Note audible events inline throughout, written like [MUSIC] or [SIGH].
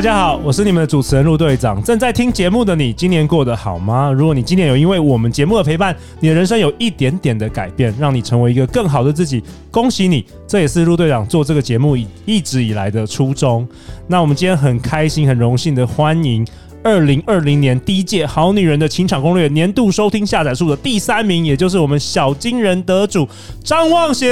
大家好，我是你们的主持人陆队长。正在听节目的你，今年过得好吗？如果你今年有因为我们节目的陪伴，你的人生有一点点的改变，让你成为一个更好的自己，恭喜你！这也是陆队长做这个节目一直以来的初衷。那我们今天很开心、很荣幸的欢迎。二零二零年第一届《好女人的情场攻略》年度收听下载数的第三名，也就是我们小金人得主张望行。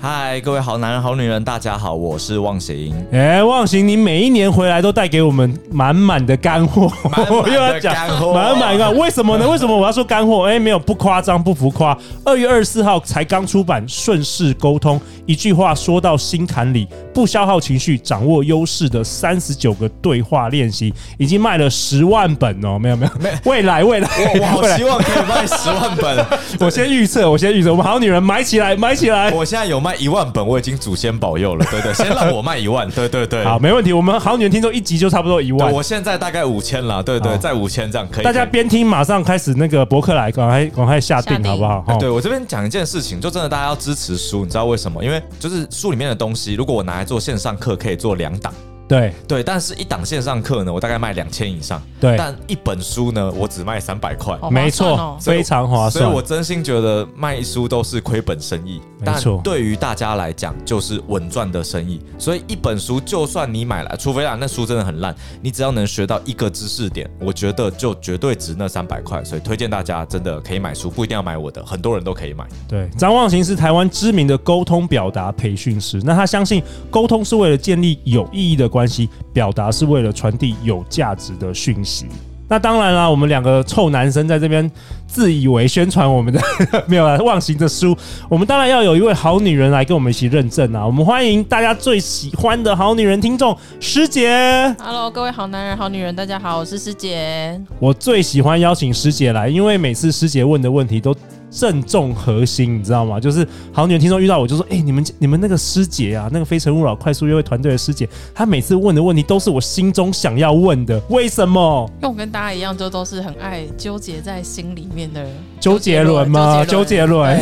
嗨，各位好男人、好女人，大家好，我是望行。哎、欸，忘形，你每一年回来都带给我们满满的干货，我 [LAUGHS] 又要讲干货，满满的。为什么呢？为什么我要说干货？哎、欸，没有，不夸张，不浮夸。二月二十四号才刚出版《顺势沟通》，一句话说到心坎里，不消耗情绪，掌握优势的三十九个对话练习，已经卖了。十万本哦，没有没有，没未来未来，我我好希望可以卖十万本。[LAUGHS] 我先预测，我先预测，我们好女人买起来，买起来。我现在有卖一万本，我已经祖先保佑了，对对，先让我卖一万，对对对，好，没问题。我们好女人听众一集就差不多一万，我现在大概五千了，对对，在五千这样可以。大家边听马上开始那个博客来，赶快赶快下定好不好？对我这边讲一件事情，就真的大家要支持书，你知道为什么？因为就是书里面的东西，如果我拿来做线上课，可以做两档。对对，但是一档线上课呢，我大概卖两千以上。对，但一本书呢，我只卖三百块。哦、没错，非常划算。所以我真心觉得卖书都是亏本生意。没错，但对于大家来讲，就是稳赚的生意。所以一本书，就算你买来，除非啊那书真的很烂，你只要能学到一个知识点，我觉得就绝对值那三百块。所以推荐大家真的可以买书，不一定要买我的，很多人都可以买。对，张望行是台湾知名的沟通表达培训师，那他相信沟通是为了建立有意义的关系。关系表达是为了传递有价值的讯息。那当然啦，我们两个臭男生在这边自以为宣传我们的 [LAUGHS] 没有啦，忘形的书，我们当然要有一位好女人来跟我们一起认证啊！我们欢迎大家最喜欢的好女人听众师姐。Hello，各位好男人、好女人，大家好，我是师姐。我最喜欢邀请师姐来，因为每次师姐问的问题都。正中核心，你知道吗？就是好女人听众遇到我就说：“哎、欸，你们你们那个师姐啊，那个非诚勿扰快速约会团队的师姐，她每次问的问题都是我心中想要问的。为什么？因为我跟大家一样，就都是很爱纠结在心里面的周杰伦吗？周杰伦。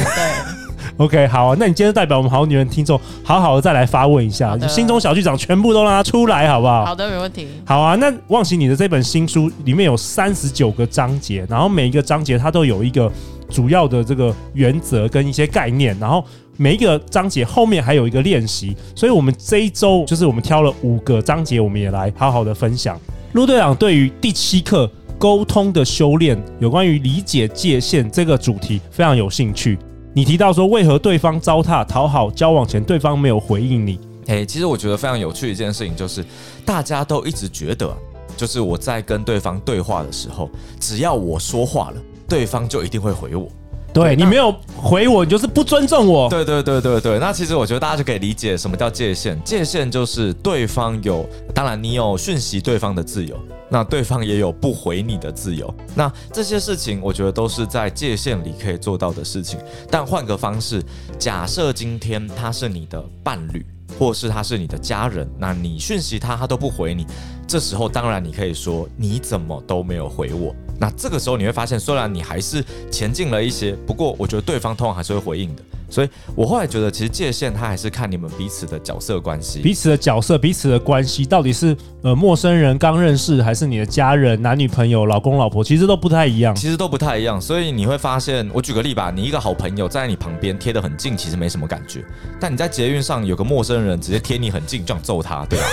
[LAUGHS] OK，好啊。那你今天代表我们好女人听众，好好的再来发问一下，就心中小剧场全部都让它出来，好不好？好的，没问题。好啊。那忘形你的这本新书里面有三十九个章节，然后每一个章节它都有一个。主要的这个原则跟一些概念，然后每一个章节后面还有一个练习，所以我们这一周就是我们挑了五个章节，我们也来好好的分享。陆队长对于第七课沟通的修炼，有关于理解界限这个主题非常有兴趣。你提到说，为何对方糟蹋讨好交往前对方没有回应你？诶，其实我觉得非常有趣的一件事情就是，大家都一直觉得，就是我在跟对方对话的时候，只要我说话了。对方就一定会回我，对，你没有回我，你就是不尊重我。对对对对对，那其实我觉得大家就可以理解什么叫界限。界限就是对方有，当然你有讯息对方的自由，那对方也有不回你的自由。那这些事情，我觉得都是在界限里可以做到的事情。但换个方式，假设今天他是你的伴侣，或是他是你的家人，那你讯息他，他都不回你，这时候当然你可以说，你怎么都没有回我。那这个时候你会发现，虽然你还是前进了一些，不过我觉得对方通常还是会回应的。所以我后来觉得，其实界限它还是看你们彼此的角色关系，彼此的角色，彼此的关系到底是呃陌生人刚认识，还是你的家人、男女朋友、老公老婆，其实都不太一样。其实都不太一样。所以你会发现，我举个例吧，你一个好朋友站在你旁边贴得很近，其实没什么感觉。但你在捷运上有个陌生人直接贴你很近，就想揍他，对吧？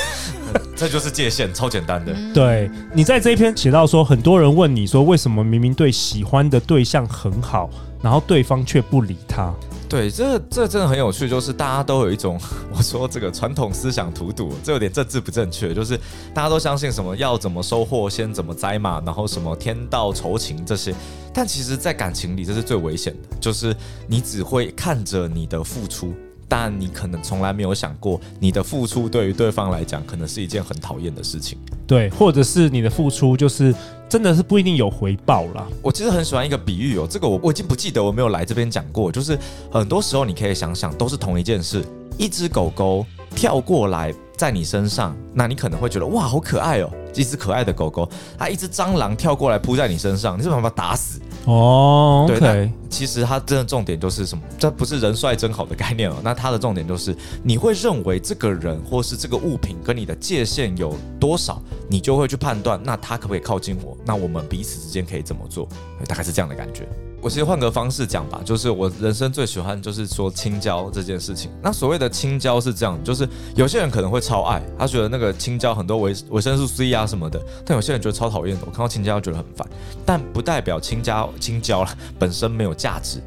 [LAUGHS] 这就是界限，超简单的。对，你在这一篇写到说，很多人问你说，为什么明明对喜欢的对象很好，然后对方却不理他？对，这这真的很有趣，就是大家都有一种，[LAUGHS] 我说这个传统思想荼毒，这有点政治不正确，就是大家都相信什么要怎么收获先怎么栽嘛，然后什么天道酬勤这些，但其实，在感情里这是最危险的，就是你只会看着你的付出。但你可能从来没有想过，你的付出对于对方来讲，可能是一件很讨厌的事情。对，或者是你的付出就是真的是不一定有回报啦。我其实很喜欢一个比喻哦，这个我我已经不记得我没有来这边讲过，就是很多时候你可以想想，都是同一件事，一只狗狗跳过来在你身上，那你可能会觉得哇，好可爱哦，一只可爱的狗狗，它一只蟑螂跳过来扑在你身上，你是不是把它打死？哦，oh, okay. 对，其实它真的重点就是什么？这不是人帅真好的概念哦。[LAUGHS] 那它的重点就是，你会认为这个人或是这个物品跟你的界限有多少，你就会去判断，那他可不可以靠近我？那我们彼此之间可以怎么做？大概是这样的感觉。我其实换个方式讲吧，就是我人生最喜欢就是说青椒这件事情。那所谓的青椒是这样，就是有些人可能会超爱，他觉得那个青椒很多维维生素 C 啊什么的，但有些人觉得超讨厌的。我看到青椒觉得很烦，但不代表青椒青椒本身没有价值。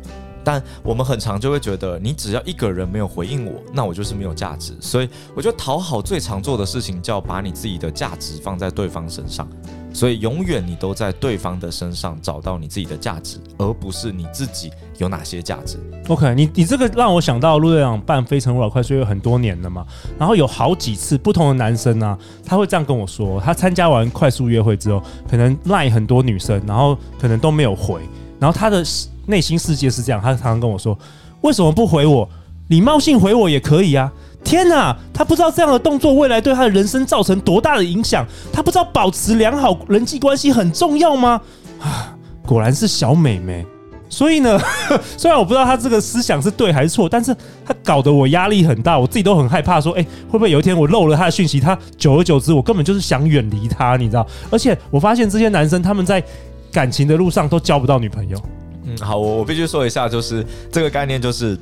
但我们很常就会觉得，你只要一个人没有回应我，那我就是没有价值。所以我觉得讨好最常做的事情叫把你自己的价值放在对方身上。所以永远你都在对方的身上找到你自己的价值，而不是你自己有哪些价值。OK，你你这个让我想到陆队长办《非诚勿扰》快速约有很多年了嘛，然后有好几次不同的男生呢、啊，他会这样跟我说，他参加完快速约会之后，可能赖很多女生，然后可能都没有回，然后他的内心世界是这样，他常常跟我说，为什么不回我？礼貌性回我也可以啊。天哪，他不知道这样的动作未来对他的人生造成多大的影响，他不知道保持良好人际关系很重要吗？啊，果然是小美眉。所以呢，虽然我不知道他这个思想是对还是错，但是他搞得我压力很大，我自己都很害怕，说，哎，会不会有一天我漏了他的讯息？他久而久之，我根本就是想远离他，你知道？而且我发现这些男生他们在感情的路上都交不到女朋友。嗯，好，我我必须说一下，就是这个概念就是。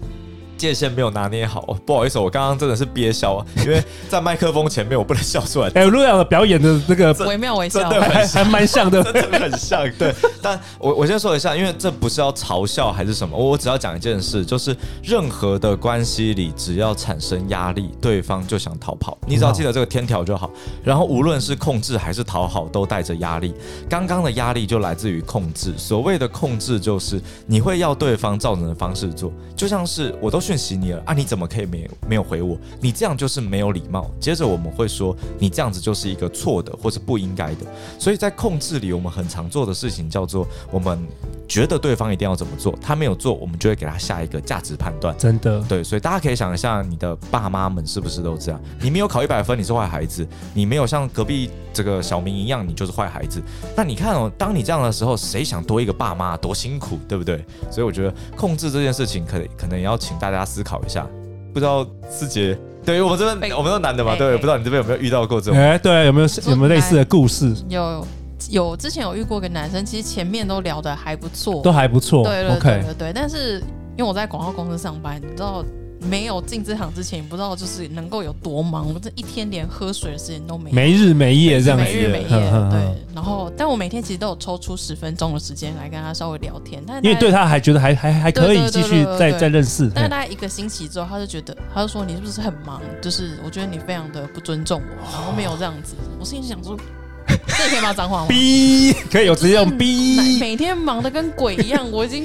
界限没有拿捏好，不好意思，我刚刚真的是憋笑啊，因为在麦克风前面我不能笑出来。[LAUGHS] 哎，陆阳的表演的那个微妙微笑，真的还还蛮像的，[LAUGHS] 真的很像。对，但我我先说一下，因为这不是要嘲笑还是什么，我我只要讲一件事，就是任何的关系里，只要产生压力，对方就想逃跑。你只要记得这个天条就好。然后无论是控制还是讨好，都带着压力。刚刚的压力就来自于控制。所谓的控制，就是你会要对方照着的方式做，就像是我都。讯息你了啊？你怎么可以没有没有回我？你这样就是没有礼貌。接着我们会说，你这样子就是一个错的，或是不应该的。所以在控制里，我们很常做的事情叫做，我们觉得对方一定要怎么做，他没有做，我们就会给他下一个价值判断。真的，对。所以大家可以想一下，你的爸妈们是不是都这样？你没有考一百分，你是坏孩子；你没有像隔壁这个小明一样，你就是坏孩子。那你看哦，当你这样的时候，谁想多一个爸妈多辛苦，对不对？所以我觉得控制这件事情，可可能也要请大家。大家思考一下，不知道思杰，对于我们这边，我们都男的嘛，对，不知道你这边有没有遇到过这种？哎，对，有没有有没有类似的故事？有有，之前有遇过一个男生，其实前面都聊得还不错，都还不错，对对对对对。但是因为我在广告公司上班，你知道。没有进这行之前，也不知道就是能够有多忙。我这一天连喝水的时间都没有，没日没夜这样子，没日没夜。对，然后但我每天其实都有抽出十分钟的时间来跟他稍微聊天。但因为对他还觉得还还还可以继续再再认识。但大概一个星期之后，他就觉得他就说，你是不是很忙？就是我觉得你非常的不尊重我，然后没有这样子。我心里想说，[LAUGHS] 这可以骂脏话吗？逼可以有直接用逼。每天忙的跟鬼一样，我已经。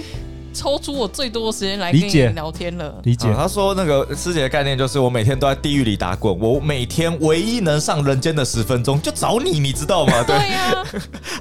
抽出我最多的时间来跟你聊天了。理解。啊、他说那个师姐的概念就是我每天都在地狱里打滚，我每天唯一能上人间的十分钟就找你，你知道吗？[LAUGHS] 对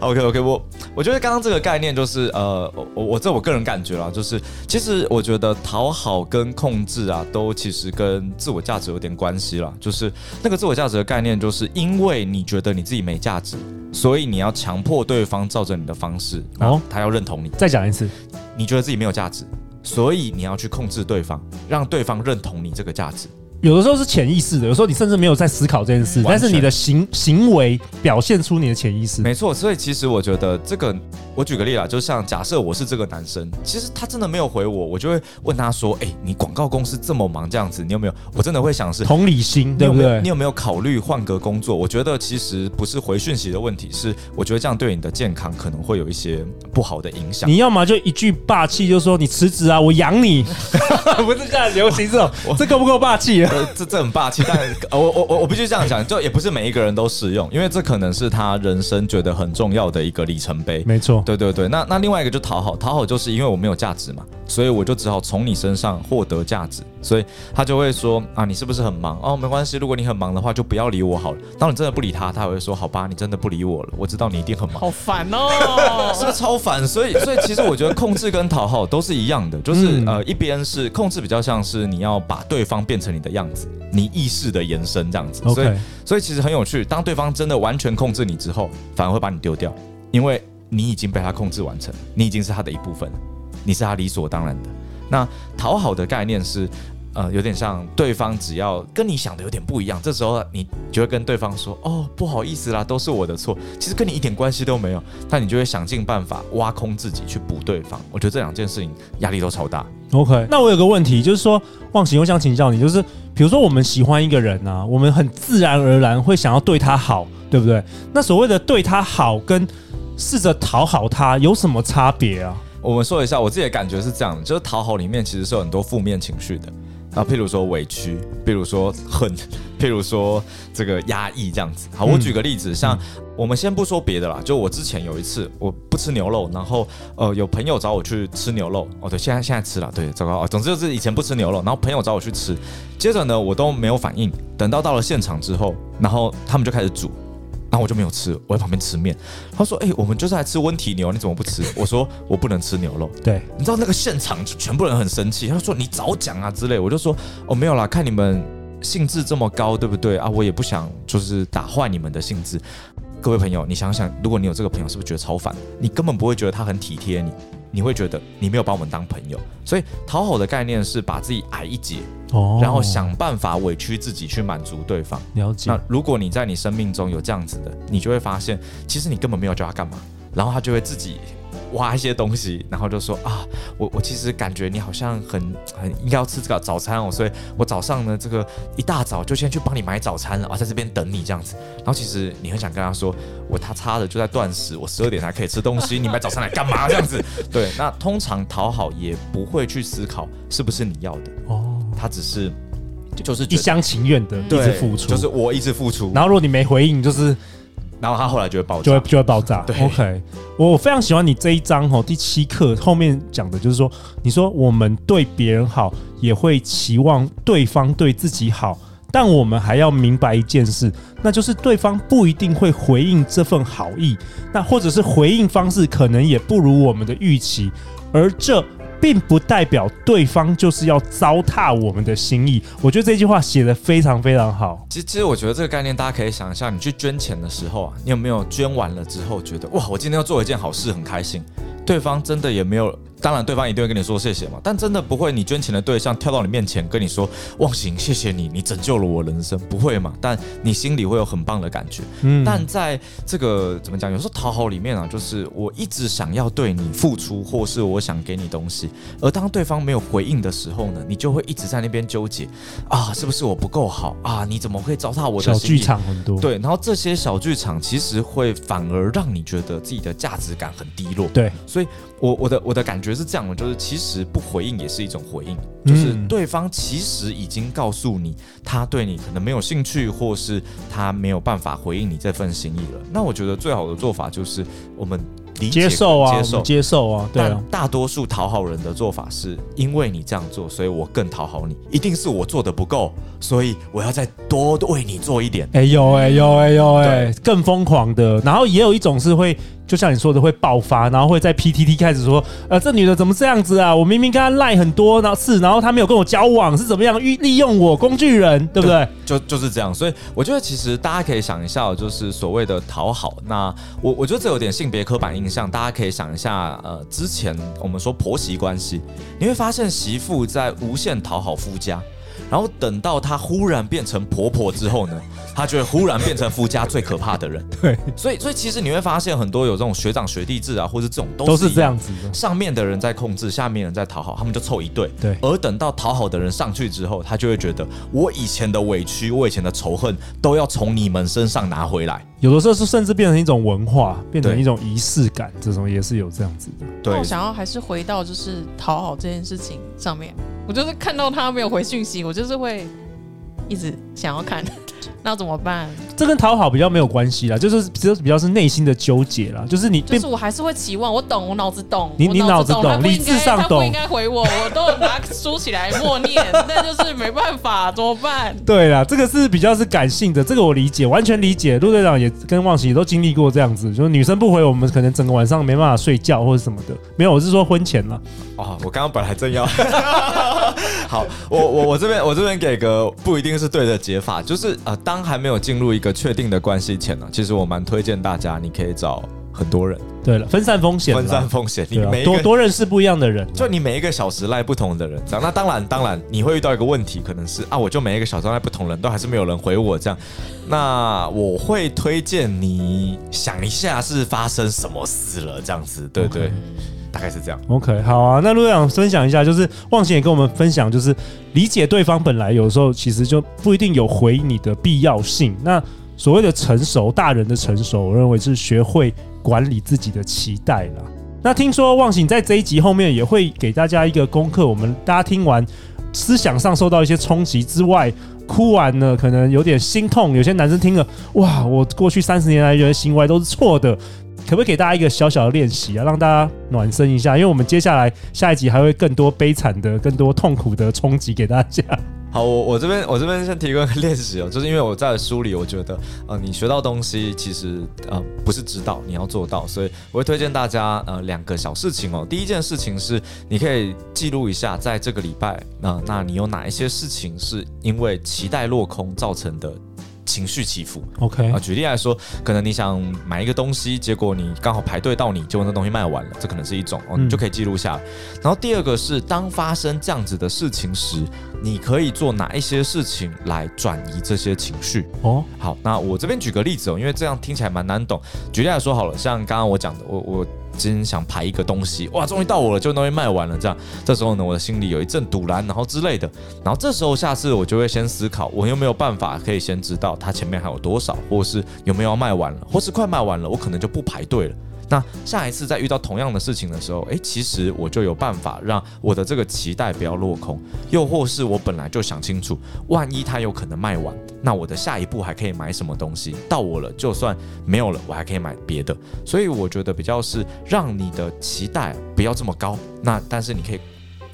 OK [LAUGHS] OK，我我觉得刚刚这个概念就是呃，我我这我个人感觉啦，就是其实我觉得讨好跟控制啊，都其实跟自我价值有点关系啦。就是那个自我价值的概念，就是因为你觉得你自己没价值，所以你要强迫对方照着你的方式，哦，他要认同你。再讲一次。你觉得自己没有价值，所以你要去控制对方，让对方认同你这个价值。有的时候是潜意识的，有时候你甚至没有在思考这件事，但是你的行行为表现出你的潜意识。没错，所以其实我觉得这个，我举个例啦，就像假设我是这个男生，其实他真的没有回我，我就会问他说：“哎，你广告公司这么忙，这样子，你有没有？”我真的会想是同理心，对不对？你有没有考虑换个工作？我觉得其实不是回讯息的问题，是我觉得这样对你的健康可能会有一些不好的影响。你要么就一句霸气，就说你辞职啊，我养你，[LAUGHS] 不是这样流行这种，[LAUGHS] 这够不够霸气啊？呃，这这很霸气，但我我我我必须这样讲，就也不是每一个人都适用，因为这可能是他人生觉得很重要的一个里程碑。没错，对对对。那那另外一个就讨好，讨好就是因为我没有价值嘛，所以我就只好从你身上获得价值，所以他就会说啊，你是不是很忙？哦，没关系，如果你很忙的话，就不要理我好了。当你真的不理他，他会说好吧，你真的不理我了，我知道你一定很忙。好烦哦，[LAUGHS] 是不是超烦？所以所以其实我觉得控制跟讨好都是一样的，就是、嗯、呃一边是控制比较像是你要把对方变成你的样子，你意识的延伸这样子。所以所以其实很有趣，当对方真的完全控制你之后，反而会把你丢掉，因为你已经被他控制完成，你已经是他的一部分，你是他理所当然的。那讨好的概念是。呃，有点像对方只要跟你想的有点不一样，这时候你就会跟对方说：“哦，不好意思啦，都是我的错。”其实跟你一点关系都没有，但你就会想尽办法挖空自己去补对方。我觉得这两件事情压力都超大。OK，那我有个问题，就是说，忘形，我想请教你，就是比如说我们喜欢一个人啊，我们很自然而然会想要对他好，对不对？那所谓的对他好跟试着讨好他有什么差别啊？我们说一下，我自己的感觉是这样的，就是讨好里面其实是有很多负面情绪的。啊，譬如说委屈，譬如说恨，[LAUGHS] 譬如说这个压抑这样子。好，我举个例子，嗯、像我们先不说别的啦，就我之前有一次我不吃牛肉，然后呃有朋友找我去吃牛肉，哦对，现在现在吃了，对，糟糕啊，总之就是以前不吃牛肉，然后朋友找我去吃，接着呢我都没有反应，等到到了现场之后，然后他们就开始煮。然后我就没有吃，我在旁边吃面。他说：“哎、欸，我们就是来吃温体牛，你怎么不吃？”我说：“我不能吃牛肉。”对，你知道那个现场就全部人很生气。他说：“你早讲啊之类。”我就说：“哦，没有啦，看你们兴致这么高，对不对啊？我也不想就是打坏你们的兴致。各位朋友，你想想，如果你有这个朋友，是不是觉得超烦？你根本不会觉得他很体贴你。”你会觉得你没有把我们当朋友，所以讨好的概念是把自己矮一截，哦，然后想办法委屈自己去满足对方。了解。那如果你在你生命中有这样子的，你就会发现，其实你根本没有叫他干嘛，然后他就会自己。挖一些东西，然后就说啊，我我其实感觉你好像很很应该要吃这个早餐哦，所以我早上呢这个一大早就先去帮你买早餐了啊，在这边等你这样子。然后其实你很想跟他说，我他差的就在断食，我十二点才可以吃东西，你买早餐来干嘛这样子？[LAUGHS] 对，那通常讨好也不会去思考是不是你要的哦，他只是就是一厢情愿的一直付出，就是我一直付出，然后如果你没回应，就是。然后他后来就会爆炸，就会就会爆炸。对，OK，我非常喜欢你这一章哦，第七课后面讲的就是说，你说我们对别人好，也会期望对方对自己好，但我们还要明白一件事，那就是对方不一定会回应这份好意，那或者是回应方式可能也不如我们的预期，而这。并不代表对方就是要糟蹋我们的心意。我觉得这句话写得非常非常好。其实，其实我觉得这个概念大家可以想一下，你去捐钱的时候啊，你有没有捐完了之后觉得哇，我今天要做一件好事，很开心？对方真的也没有。当然，对方一定会跟你说谢谢嘛，但真的不会，你捐钱的对象跳到你面前跟你说“忘形，谢谢你，你拯救了我人生”，不会嘛？但你心里会有很棒的感觉。嗯，但在这个怎么讲？有时候讨好里面啊，就是我一直想要对你付出，或是我想给你东西，而当对方没有回应的时候呢，你就会一直在那边纠结啊，是不是我不够好啊？你怎么会糟蹋我的心？小剧场很多。对，然后这些小剧场其实会反而让你觉得自己的价值感很低落。对，所以。我我的我的感觉是这样的，就是其实不回应也是一种回应，就是对方其实已经告诉你，他对你可能没有兴趣，或是他没有办法回应你这份心意了。那我觉得最好的做法就是我们。接受啊，接受，接受啊，对大多数讨好人的做法是，因为你这样做，所以我更讨好你。一定是我做的不够，所以我要再多为你做一点。哎呦哎呦哎呦哎，更疯狂的。然后也有一种是会。就像你说的，会爆发，然后会在 PTT 开始说，呃，这女的怎么这样子啊？我明明跟她赖很多，然后是，然后她没有跟我交往，是怎么样利利用我工具人，对不对？[LAUGHS] 就就是这样。所以我觉得其实大家可以想一下，就是所谓的讨好。那我我觉得这有点性别刻板印象，大家可以想一下，呃，之前我们说婆媳关系，你会发现媳妇在无限讨好夫家。然后等到她忽然变成婆婆之后呢，她就会忽然变成夫家最可怕的人。[LAUGHS] 对，所以所以其实你会发现很多有这种学长学弟制啊，或者这种都是，都是这样子的。上面的人在控制，下面人在讨好，他们就凑一对。对。而等到讨好的人上去之后，他就会觉得我以前的委屈，我以前的仇恨都要从你们身上拿回来。有的时候是甚至变成一种文化，变成一种仪式感，这种也是有这样子的。对。我想要还是回到就是讨好这件事情上面。我就是看到他没有回信息，我就是会一直想要看。那怎么办？这跟讨好比较没有关系啦，就是比较比较是内心的纠结啦。就是你，就是我还是会期望，我懂，我脑子懂，你你脑子懂，理智上懂，他不应该回我，我都拿书起来默念，那就是没办法，怎么办？[LAUGHS] 对啦，这个是比较是感性的，这个我理解，完全理解。陆队长也跟忘形也都经历过这样子，就是女生不回我们，可能整个晚上没办法睡觉或者什么的。没有，我是说婚前了。哦，我刚刚本来正要，[LAUGHS] 好，我我我这边我这边给个不一定是对的解法，就是呃，当还没有进入一个确定的关系前呢，其实我蛮推荐大家，你可以找很多人。对了，分散风险，分散风险，你每多多认识不一样的人，就你每一个小时赖不同的人，这样。那当然，当然你会遇到一个问题，可能是啊，我就每一个小时赖不同人都还是没有人回我这样。那我会推荐你想一下是发生什么事了，这样子，对对。Okay. 大概是这样。OK，好啊。那陆队长分享一下，就是忘形也跟我们分享，就是理解对方本来有时候其实就不一定有回你的必要性。那所谓的成熟，大人的成熟，我认为是学会管理自己的期待啦。那听说忘形在这一集后面也会给大家一个功课，我们大家听完思想上受到一些冲击之外，哭完了可能有点心痛。有些男生听了，哇，我过去三十年来的行为都是错的。可不可以给大家一个小小的练习啊，让大家暖身一下？因为我们接下来下一集还会更多悲惨的、更多痛苦的冲击给大家。好，我我这边我这边先提供一个练习哦，就是因为我在书里，我觉得呃，你学到东西其实呃不是知道，你要做到，所以我会推荐大家呃两个小事情哦。第一件事情是你可以记录一下，在这个礼拜，那、那你有哪一些事情是因为期待落空造成的？情绪起伏，OK 啊，举例来说，可能你想买一个东西，结果你刚好排队到你，结果那东西卖完了，这可能是一种哦，你就可以记录下来。然后第二个是，当发生这样子的事情时，你可以做哪一些事情来转移这些情绪？哦，好，那我这边举个例子哦，因为这样听起来蛮难懂。举例来说好了，像刚刚我讲的，我我。今天想排一个东西，哇，终于到我了，就东西卖完了，这样，这时候呢，我的心里有一阵堵然，然后之类的，然后这时候下次我就会先思考，我有没有办法可以先知道它前面还有多少，或是有没有要卖完了，或是快卖完了，我可能就不排队了。那下一次再遇到同样的事情的时候，诶，其实我就有办法让我的这个期待不要落空，又或是我本来就想清楚，万一它有可能卖完，那我的下一步还可以买什么东西？到我了，就算没有了，我还可以买别的。所以我觉得比较是让你的期待不要这么高，那但是你可以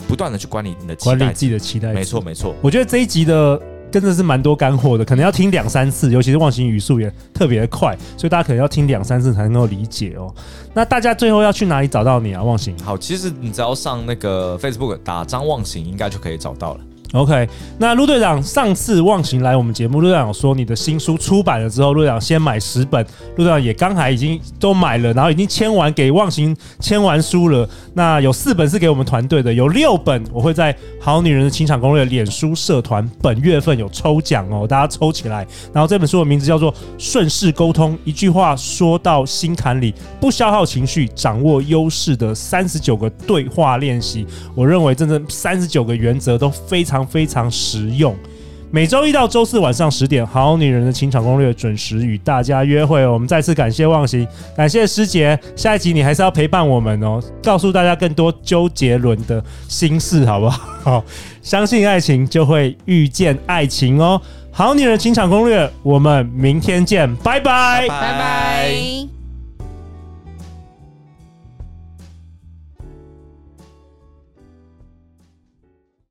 不断的去管理你的期待，管理自己的期待。没错没错，我觉得这一集的。真的是蛮多干货的，可能要听两三次，尤其是忘形语速也特别快，所以大家可能要听两三次才能够理解哦。那大家最后要去哪里找到你啊？忘形？好，其实你只要上那个 Facebook 打张忘形，应该就可以找到了。OK，那陆队长上次忘形来我们节目，陆队长说你的新书出版了之后，陆队长先买十本，陆队长也刚才已经都买了，然后已经签完给忘形签完书了。那有四本是给我们团队的，有六本我会在《好女人的情场攻略》脸书社团本月份有抽奖哦，大家抽起来。然后这本书的名字叫做《顺势沟通》，一句话说到心坎里，不消耗情绪，掌握优势的三十九个对话练习。我认为真正三十九个原则都非常。非常实用。每周一到周四晚上十点，《好女人的情场攻略》准时与大家约会。我们再次感谢忘形，感谢师姐。下一集你还是要陪伴我们哦，告诉大家更多周杰伦的心事，好不好？[LAUGHS] 好，相信爱情，就会遇见爱情哦。《好女人情场攻略》，我们明天见，拜拜，拜拜。